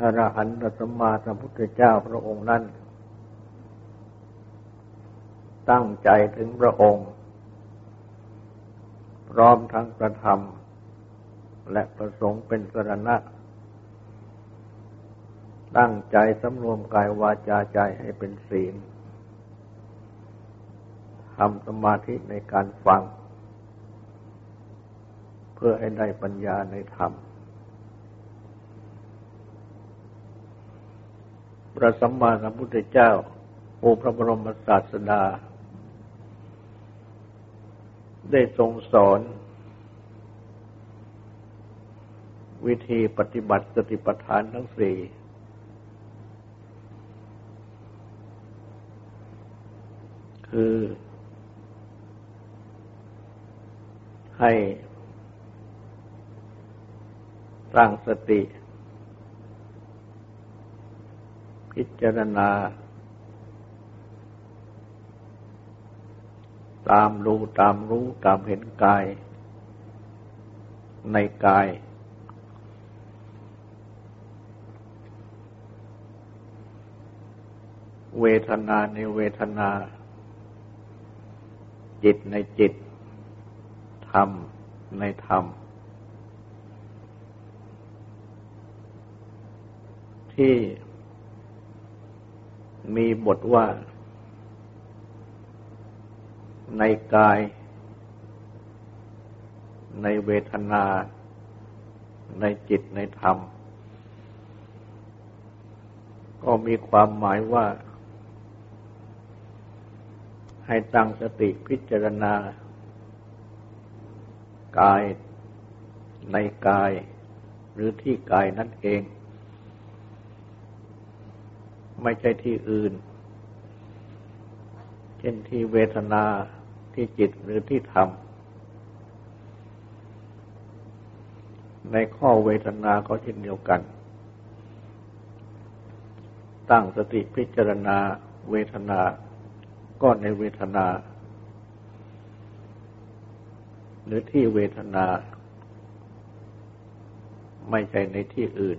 อรหันตสัมมาสัมพุทธเจ้าพระองค์นั้น ตั้งใจถึงพระองค์ พร้อมทั้งประธรรม และประสงค์เป็นสรณะ ตั้งใจสำรวมกายวาจาใจให้เป็นศีลทำสมาธิในการฟัง เพื่อให้ได้ปัญญาในธรรม ระสัมมาสัมพุทธเจ้า โอพระบรมศาสดา ได้ทรงสอน วิธีปฏิบัติสติปัฏฐานทั้งสี่คือ ให้สร้างสติ พิจารณา ตามรู้ตามรู้ตามเห็นกาย ในกาย เวทนาในเวทนา จิตในจิต ธรรมในธรรมที่ มีบทว่า ในกาย ในเวทนา ในจิตในธรรม ก็มีความหมายว่า ให้ตั้งสติพิจารณา กายในกาย หรือที่กายนั่นเอง ไม่ใช่ที่อื่น เช่นที่เวทนาที่จิตหรือที่ธรรม ในข้อเวทนาก็เช่นเดียวกัน ตั้งสติพิจารณาเวทนาก็ในเวทนา หรือที่เวทนา ไม่ใช่ในที่อื่น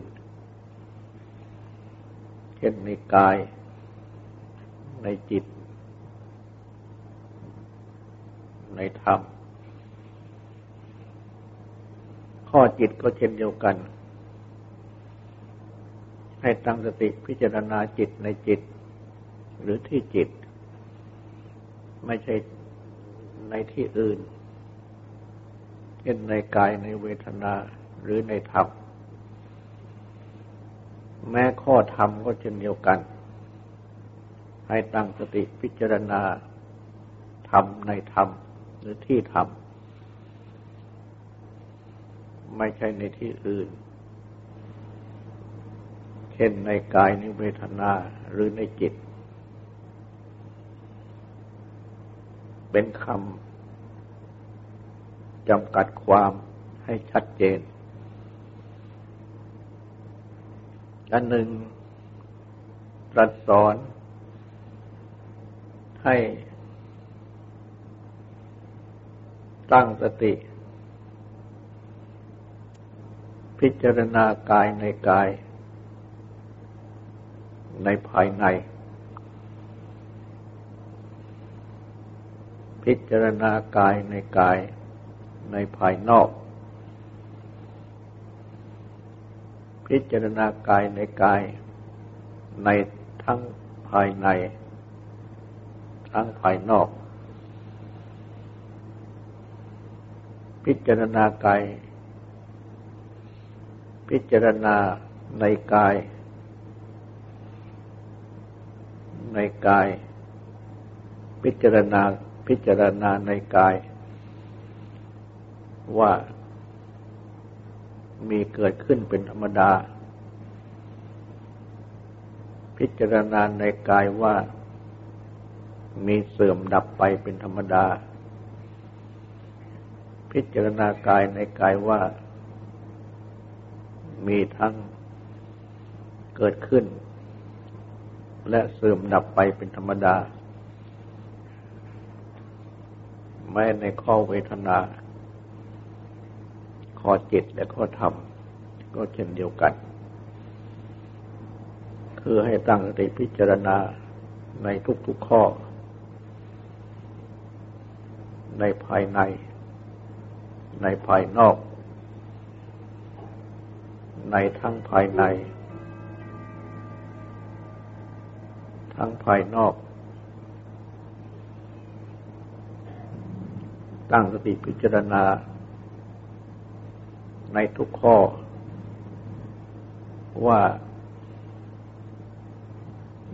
ช่นในกาย ในจิต ในธรรม ข้อจิตก็เช่นเดียวกัน ให้ตั้งสติพิจารณาจิตในจิต หรือที่จิต ไม่ใช่ในที่อื่น เช่นในกายในเวทนาหรือในธรรม แม้ข้อธรรมก็เช่นเดียวกัน ให้ตั้งสติพิจารณาธรรมในธรรมหรือที่ธรรมไม่ใช่ในที่อื่น เช่นในกายในเวทนาหรือในจิต เป็นคำจำกัดความให้ชัดเจน อันหนึ่งตรัสสอน ให้ตั้งสติ พิจารณากายในกาย ในภายใน พิจารณากายในกายในภายนอก พิจารณากายในกาย ในทั้งภายใน ทั้งภายนอก พิจารณากาย พิจารณาในกาย ในกาย พิจารณาพิจารณาในกายว่า มีเกิดขึ้นเป็นธรรมดา พิจารณาในกายว่ามีเสื่อมดับไปเป็นธรรมดา พิจารณากายในกายว่า มีทั้งเกิดขึ้น และเสื่อมดับไปเป็นธรรมดา แม้ในข้อเวทนา ข้อจิตและข้อธรรม ก็เช่นเดียวกัน คือให้ตั้งสติพิจารณาในทุกๆข้อ ในภายใน ในภายนอก ในทั้งภายใน ทั้งภายนอกตั้งสติพิจารณา ในทุกข้อ ว่า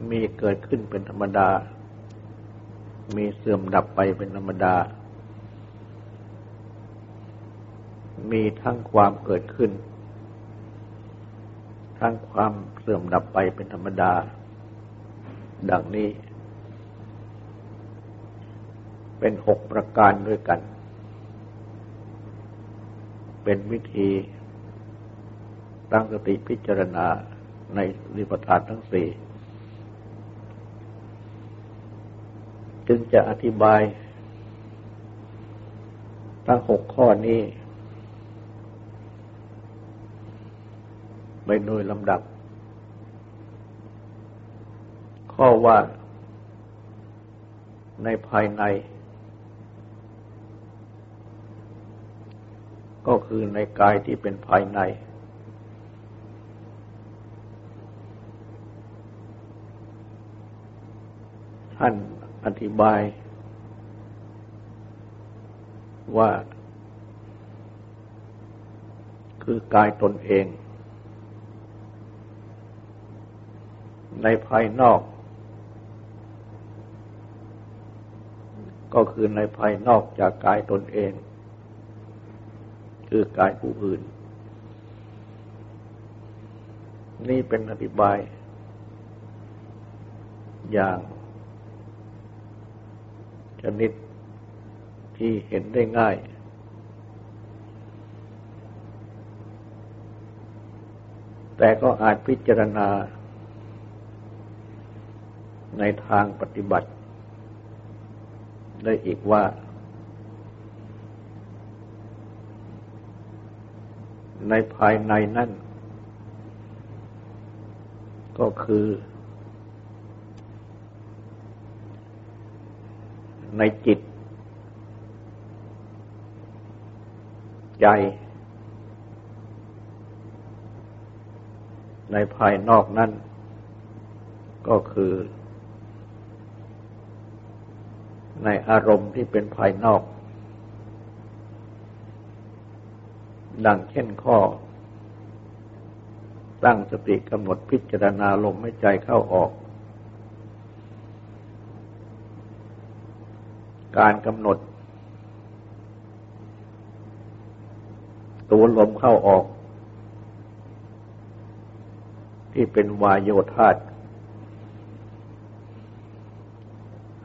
มีเกิดขึ้นเป็นธรรมดา มีเสื่อมดับไปเป็นธรรมดา มีทั้งความเกิดขึ้น ทั้งความเสื่อมดับไปเป็นธรรมดา ดังนี้ เป็นหกประการด้วยกัน เป็นวิธีตั้งสติพิจารณาในริปทานทั้งสี่จึงจะอธิบายทั้งหกข้อนี้ ไปโดยลำดับ ข้อว่าในภายใน ก็คือในกายที่เป็นภายใน ท่านอธิบาย ว่า คือกายตนเอง ในภายนอก ก็คือในภายนอกจากกายตนเอง คือกายผู้อื่น นี่เป็นอธิบาย อย่างชนิดที่เห็นได้ง่าย แต่ก็อาจพิจารณา ในทางปฏิบัติ ได้อีกว่า ในภายในนั่น ก็คือ ในจิต ใจ ในภายนอกนั่น ก็คือ ในอารมณ์ที่เป็นภายนอก ดังเช่นข้อ ตั้งสติกำหนดพิจารณาลมให้ใจเข้าออก การกำหนด ตัวลมเข้าออก ที่เป็นวายโยธาต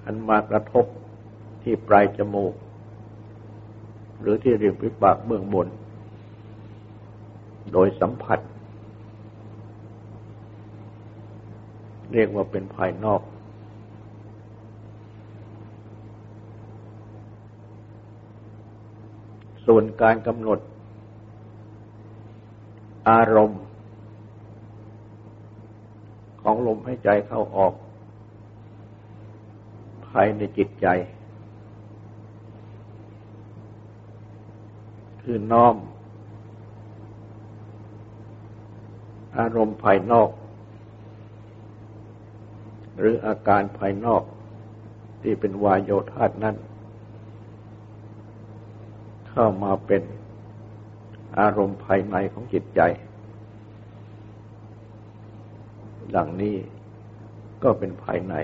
อันมากระทบที่ปลายจมูก หรือที่ริมฝีปากเบื้องบน โดยสัมผัส เรียกว่าเป็นภายนอก ส่วนการกำหนด อารมณ์ ของลมให้ใจเข้าออก ภายในจิตใจ คือน้อม อารมณ์ภายนอก หรืออาการภายนอกที่เป็นวายโยธาตนั้น เข้ามาเป็นอารมณ์ภายในของจิตใจ ดังนี้ก็เป็นภายใน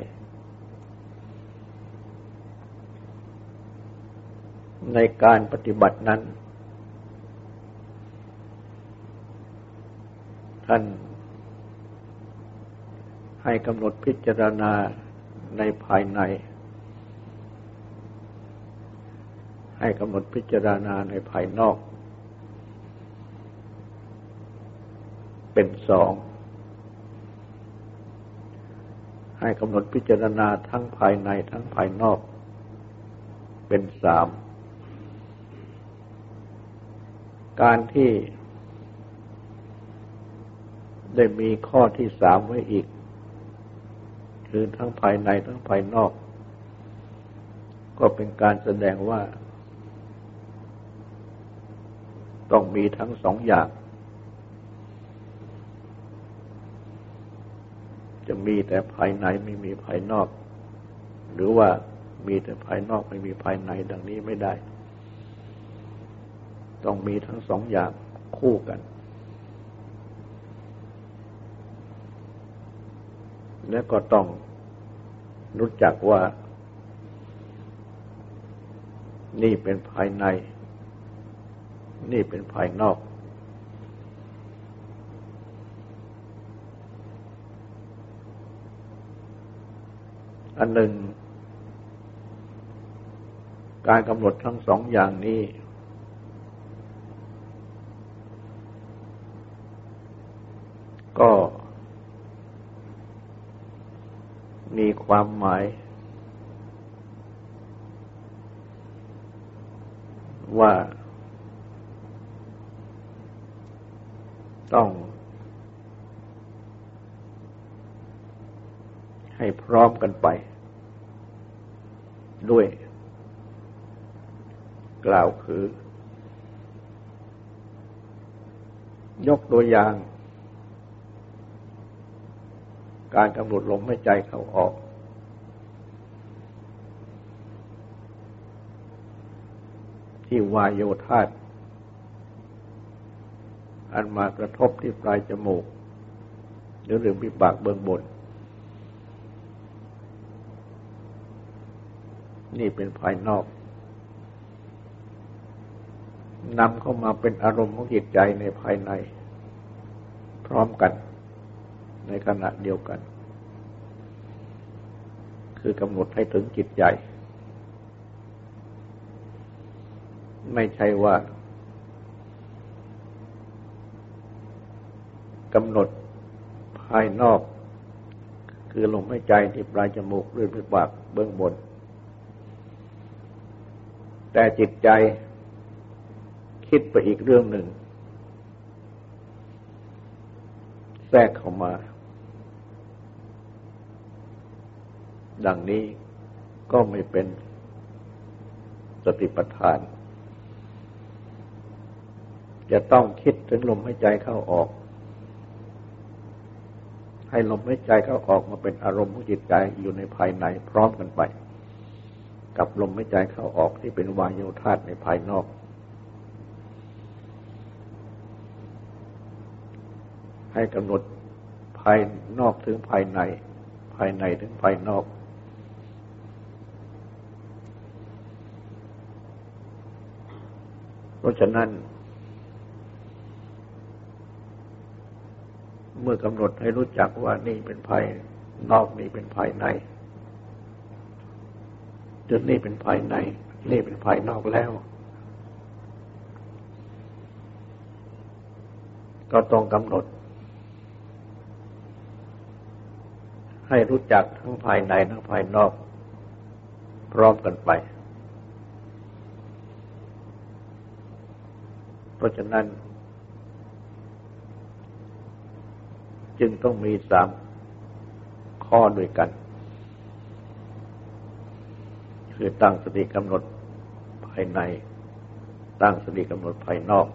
ในการปฏิบัตินั้น ท่านให้กำหนดพิจารณาในภายใน ให้กำหนดพิจารณาในภายนอก เป็นสอง ให้กำหนดพิจารณาทั้งภายในทั้งภายนอก เป็นสาม การที่ ได้มีข้อที่สามไว้อีก คือทั้งภายในทั้งภายนอก ก็เป็นการแสดงว่า ต้องมีทั้งสองอย่าง จะมีแต่ภายในไม่มีภายนอก หรือว่ามีแต่ภายนอกไม่มีภายในดังนี้ไม่ได้ ต้องมีทั้งสองอย่างคู่กัน และก็ต้องรู้จักว่า นี่เป็นภายใน นี่เป็นภายนอก อันหนึ่ง การกำหนดทั้งสองอย่างนี้ ก็มี ความหมาย ว่า ต้อง ให้พร้อมกันไป ด้วย กล่าวคือ ยกตัวอย่างการกำหนดลมหายใจเข้าออก ที่วายโยธาตอันมากระทบที่ปลายจมูก หรือหรือมีปากเบื้องบน นี่เป็นภายนอกนำเข้ามาเป็นอารมณ์ของจิตใจในภายใน พร้อมกัน ในขณะเดียวกัน คือกำหนดให้ถึงจิตใจ ไม่ใช่ว่ากำหนดภายนอก คือลมหายใจที่ปลายจมูกหรือปากเบื้องบน แต่จิตใจคิดไปอีกเรื่องหนึ่ง แทรกเข้ามา ดังนี้ก็ไม่เป็นสติปัฏฐาน จะต้องคิดถึงลมหายใจเข้าออก ให้ลมหายใจเข้าออกมาเป็นอารมณ์ของจิตใจอยู่ในภายในพร้อมกันไป กับลมหายใจเข้าออกที่เป็นวายโยธาตในภายนอก ให้กำหนดภายนอกถึงภายใน ภายในถึงภายนอกเพราะฉะนั้น มื่อกำหนดให้รู้จักว่านี่เป็นภายนอกนี่เป็นภายในจุดนี้เป็นภายใน นี่เป็นภายนอกแล้ว ก็ต้องกำหนด ให้รู้จักทั้งภายในทั้งภายนอก พร้อมกันไป เพราะฉะนั้น จึงต้องมีสามข้อด้วยกัน คือตั้งสติกำหนดภายใน ตั้งสติกำหนดภายนอก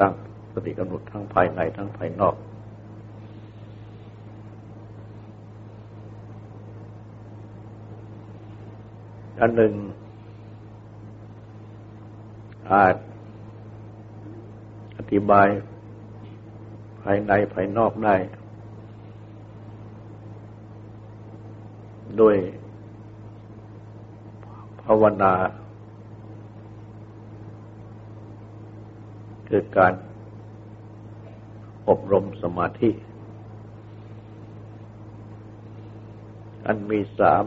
ตั้งสติกำหนดทั้งภายในทั้งภายนอก อันหนึ่งอาจอธิบายายในภายนอกได้โดยภาวนาคือการอบรมสมาธิ อันมีสาม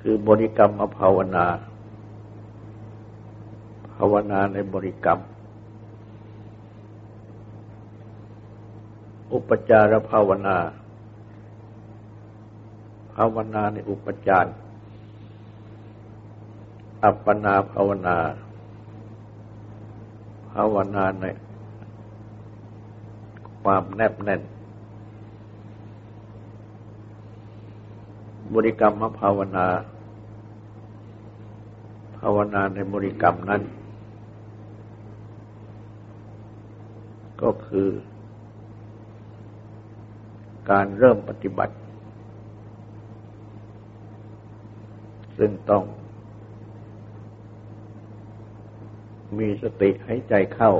คือบริกรรมภาวนา ภาวนาในบริกรรม อุปจารภาวนา ภาวนาในอุปจารอัปปนาภาวนา ภาวนาในความแนบแน่น บริกรรมภาวนา ภาวนาในบริกรรมนั้น ก็คือ การเริ่มปฏิบัติ ซึ่งต้อง มีสติหายใจเข้า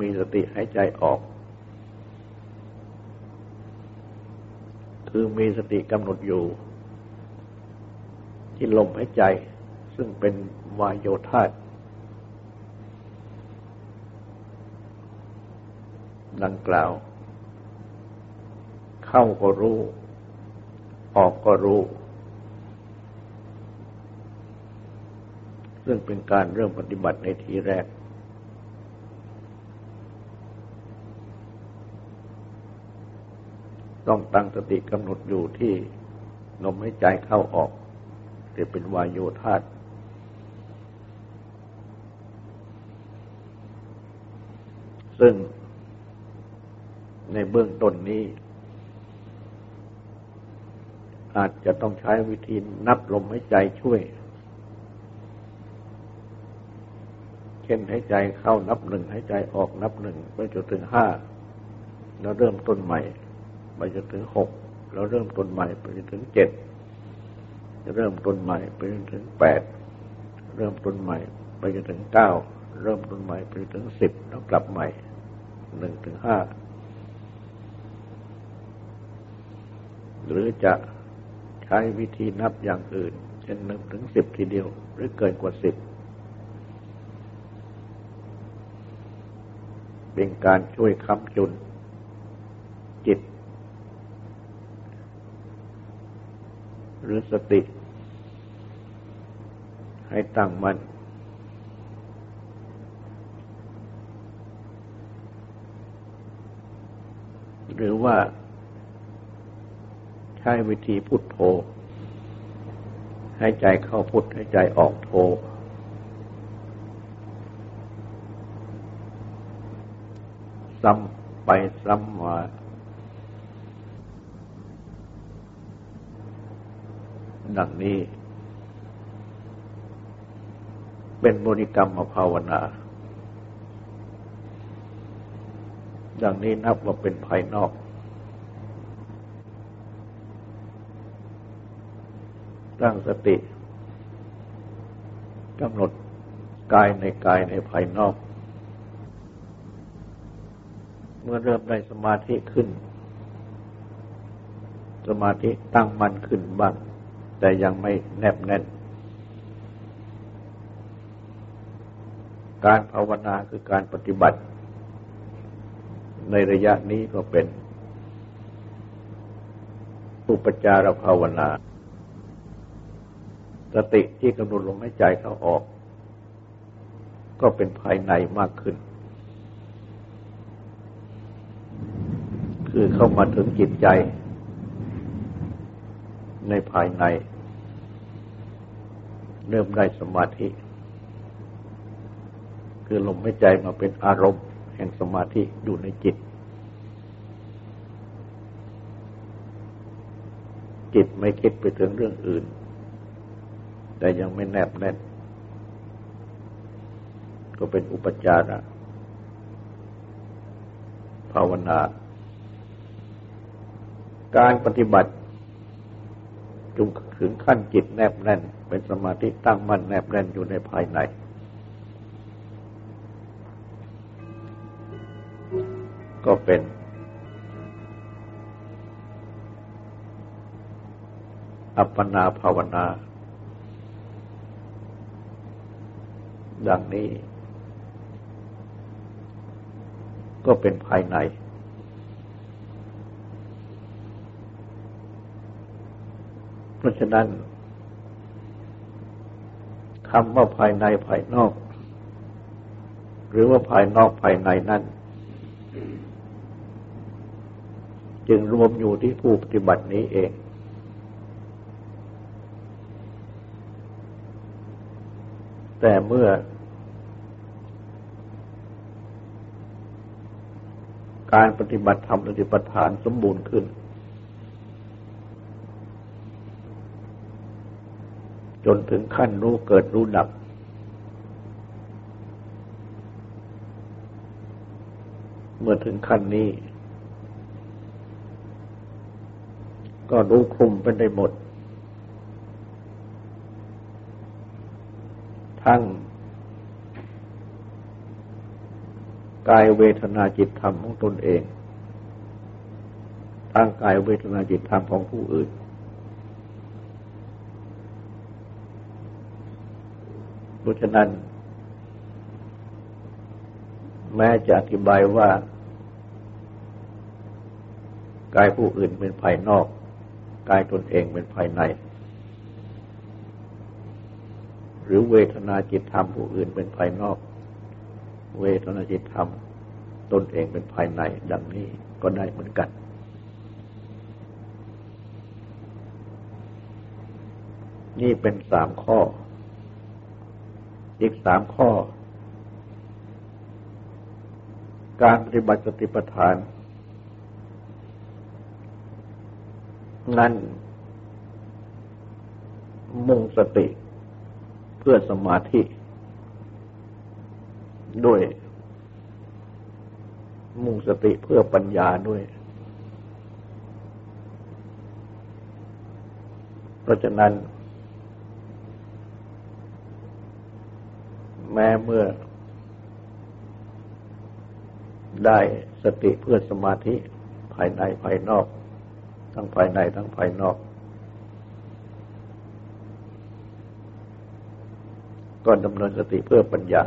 มีสติหายใจออก คือมีสติกำหนดอยู่ ที่ลมหายใจ ซึ่งเป็นวายโยธาตดังกล่าว เข้าก็รู้ ออกก็รู้ ซึ่งเป็นการเริ่มปฏิบัติในทีแรก ต้องตั้งสติกำหนดอยู่ที่ลมหายใจเข้าออกจะเป็นวายโยธาตซึ่งในเบื้องต้นนี้ อาจจะต้องใช้วิธีนับลมหายใจช่วย เช่นหายใจเข้านับหนึ่งหายใจออกนับหนึ่งไปจนถึงห้าแล้วเริ่มต้นใหม่ไปจนถึงหกแล้วเริ่มต้นใหม่ไปจนถึงเจ็ดเริ่มต้นใหม่ไปจนถึงแปดเริ่มต้นใหม่ไปจนถึงเก้าเริ่มต้นใหม่ไปจนถึงสิบแล้วกลับใหม่หนึ่งถึงห้าหรือจะ ใช้วิธีนับอย่างอื่น เช่นหนึ่งถึงสิบทีเดียว หรือเกินกว่าสิบเป็นการช่วยค้ำจุน จิต หรือสติ ให้ตั้งมัน่นหรือว่า ช้วิธีพุทโธให้ใจเข้าพุทให้ใจออกโธซ้ำไปซ้ำมาดังนี้ เป็นบริกรรมภาวนา ดังนี้นับว่าเป็นภายนอก ตั้งสติกำหนดกายในกายในภายนอก เมื่อเริ่มได้สมาธิขึ้น สมาธิตั้งมั่นขึ้นบ้าง แต่ยังไม่แนบแน่น การภาวนาคือการปฏิบัติ ในระยะนี้ก็เป็น อุปจารภาวนา สติที่กำหนดลมหายใจเข้าออก ก็เป็นภายในมากขึ้น คือเข้ามาถึงจิตใจในภายใน เริ่มได้สมาธิ คือลมหายใจมาเป็นอารมณ์ แห่งสมาธิอยู่ในจิต จิตไม่คิดไปถึงเรื่องอื่น แต่ยังไม่แนบแน่น ก็เป็นอุปจาระภาวนา การปฏิบัติจงถึงขั้นจิตแนบแน่น เป็นสมาธิตั้งมั่นแนบแน่นอยู่ในภายใน ก็เป็นอัปปนาภาวนา ดังนี้ ก็เป็นภายใน เพราะฉะนั้นคำว่าภายในภายนอก หรือว่าภายนอกภายในนั้น จึงรวมอยู่ที่ผู้ปฏิบัตินี้เองแต่เมื่อ การปฏิบัติธรรมปฏิปทานสมบูรณ์ขึ้น จนถึงขั้นรู้เกิดรู้ดับ เมื่อถึงขั้นนี้ ก็รู้คลุมไปได้หมด ทั้ง กายเวทนาจิตธรรมของตนเองทางกายเวทนาจิตธรรมของผู้อื่น เพราะฉะนั้น แม้จะอธิบายว่ากายผู้อื่นเป็นภายนอก กายตนเองเป็นภายใน หรือเวทนาจิตธรรมผู้อื่นเป็นภายนอก เวทนาจิตธรรมตนเองเป็นภายในดังนี้ก็ได้เหมือนกัน นี่เป็นสามข้อ อีกสามข้อ การปฏิบัติสติปัฏฐาน นั้นมุ่งสติเพื่อสมาธิ ด้วย มุ่งสติเพื่อปัญญาด้วย เพราะฉะนั้น แม้เมื่อ ได้สติเพื่อสมาธิภายในภายนอก ทั้งภายในทั้งภายนอก ก็ดำเนินสติเพื่อปัญญา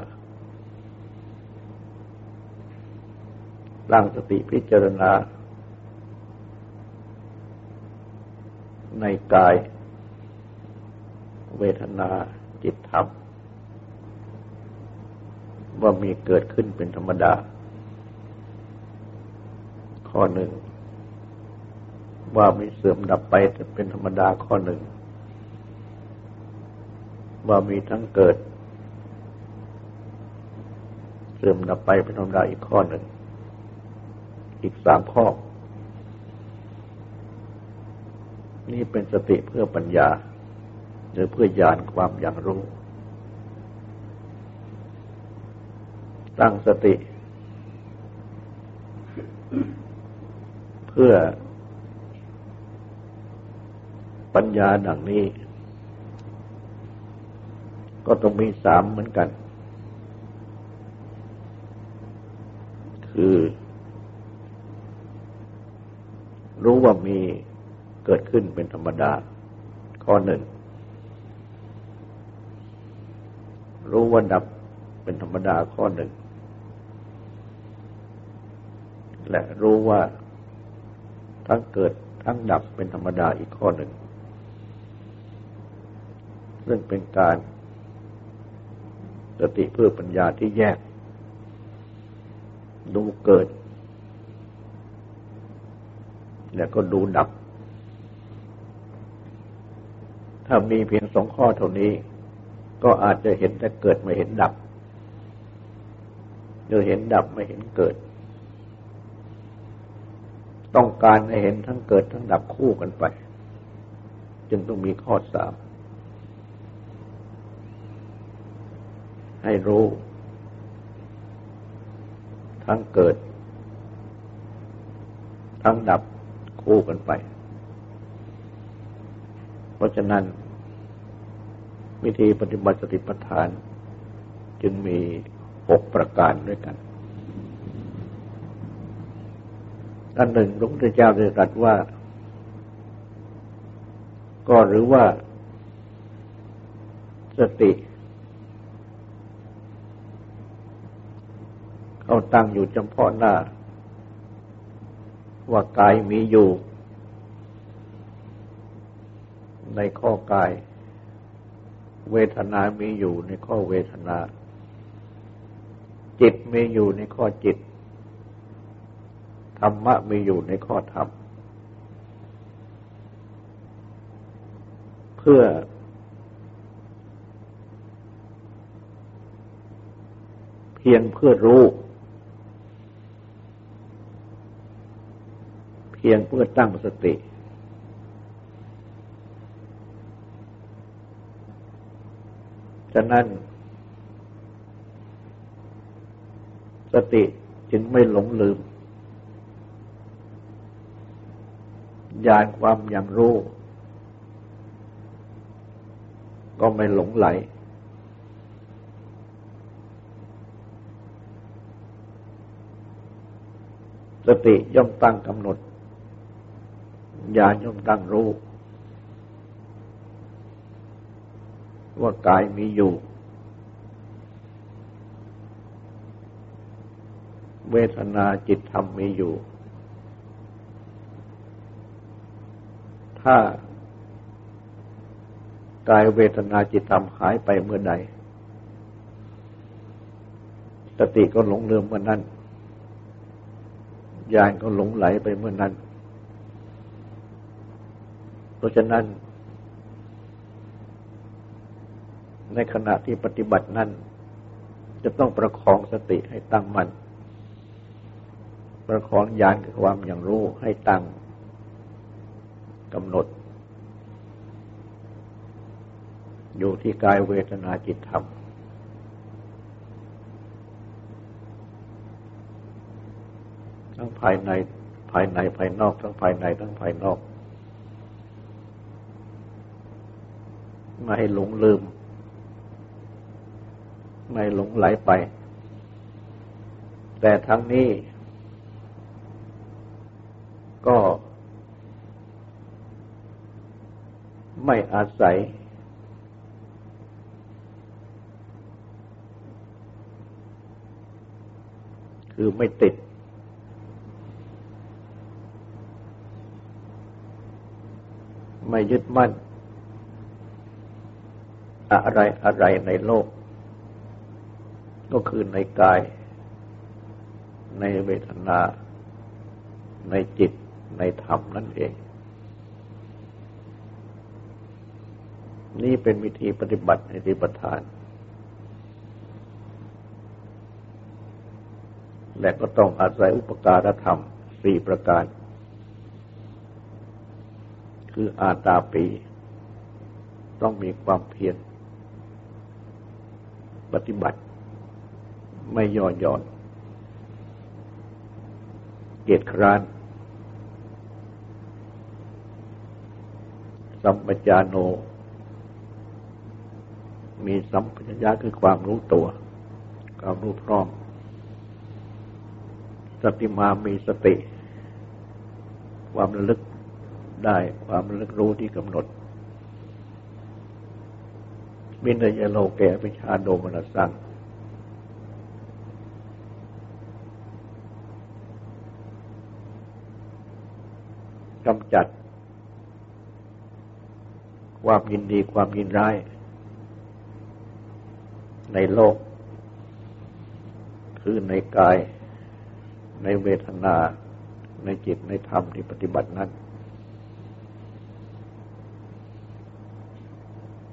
ตั้งสติพิจารณา ในกาย เวทนาจิตธรรม ว่ามีเกิดขึ้นเป็นธรรมดา ข้อหนึ่ง ว่ามีเสื่อมดับไปเป็นธรรมดาข้อหนึ่ง ว่ามีทั้งเกิด เสื่อมดับไปเป็นธรรมดาอีกข้อหนึ่ง อีกสามข้อ นี่เป็นสติเพื่อปัญญา หรือเพื่อญาณความอย่างรู้ ตั้งสติ เพื่อปัญญาดังนี้ ก็ต้องมีสามเหมือนกัน คือ รู้ว่ามีเกิดขึ้นเป็นธรรมดา ข้อหนึ่ง รู้ว่าดับเป็นธรรมดาข้อหนึ่ง และรู้ว่าทั้งเกิดทั้งดับเป็นธรรมดาอีกข้อหนึ่ง ซึ่งเป็นการสติเพื่อปัญญาที่แยกดูเกิด แล้วก็ดูดับ ถ้ามีเพียงสองข้อเท่านี้ ก็อาจจะเห็นแต่เกิดไม่เห็นดับหรือเห็นดับไม่เห็นเกิด ต้องการให้เห็นทั้งเกิดทั้งดับคู่กันไป จึงต้องมีข้อสามให้รู้ ทั้งเกิด ทั้งดับ คู่กันไป เพราะฉะนั้น วิธีปฏิบัติสติปัฏฐาน จึงมีหกประการด้วยกันอันหนึ่งพระพุทธเจ้าได้ตรัสว่า ก็หรือว่าสติ เขาตั้งอยู่เฉพาะหน้า ว่ากายมีอยู่ ในข้อกาย เวทนามีอยู่ในข้อเวทนา จิตมีอยู่ในข้อจิต ธรรมะมีอยู่ในข้อธรรม เพื่อเพียงเพื่อรู้ พียงเพื่อตั้งสติ ฉะนั้น สติจึงไม่หลงลืมญาณความอย่างรู้ ก็ไม่หลงไหล สติย่อมตั้งกำหนด ญาณย่อมตั้งรู้ ว่ากายมีอยู่ เวทนาจิตธรรมมีอยู่ ถ้ากายเวทนาจิตธรรมหายไปเมื่อใด สติก็หลงลืมเมื่อนั้นญาณก็หลงไหลไปเมื่อนั้น เพราะฉะนั้น ในขณะที่ปฏิบัตินั้น จะต้องประคองสติให้ตั้งมัน่นประคองญาณคือความอย่างรู้ให้ตั้งกำหนด อยู่ที่กายเวทนาจิตธรรม ทั้งภายในภายในภายนอก ทั้งภายในทั้งภายนอก ไม่ให้หลงลืม ไม่หลงไหลไป แต่ทั้งนี้ ก็ ไม่อาศัย คือไม่ติดไม่ยึดมั่น อะไรอะไรในโลก ก็คือในกาย ในเวทนา ในจิตในธรรมนั่นเอง นี่เป็นวิธีปฏิบัติในที่ปทาน และก็ต้องอาศัยอุปการธรรมสี่ประการ คืออาตาปี ต้องมีความเพียร ปฏิบัติ ไม่ย่อหย่อน เกียรติคร้าน สัมปจาโน มีสัมปชัญญะคือความรู้ตัว ความรู้พร้อม สติมามีสติ ความระลึกได้ความระลึกรู้ที่กำหนด มินยโลเกปิชาโดมนัสังกำจัด ความยินดีความยินร้าย ในโลก คือในกาย ในเวทนา ในจิตในธรรมที่ปฏิบัตินั้น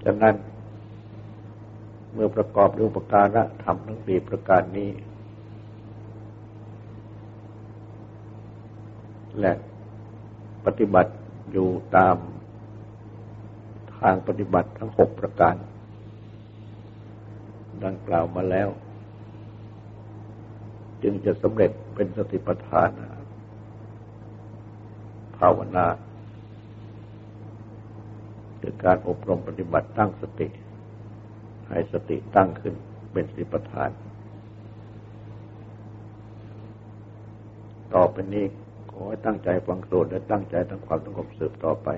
ฉะนั้น เมื่อประกอบด้วยอุปการะธรรมทั้งสี่ประการนี้ และปฏิบัติอยู่ตามทางปฏิบัติทั้งหกประการ ดังกล่าวมาแล้ว จึงจะสำเร็จเป็นสติปัฏฐานภาวนาคือการอบรมปฏิบัติตั้งสติ ให้สติตั้งขึ้นเป็นสติปัฏฐาน ต่อไปนี้ขอให้ตั้งใจฟังโสดและตั้งใจทำความสงบสืบต่อไป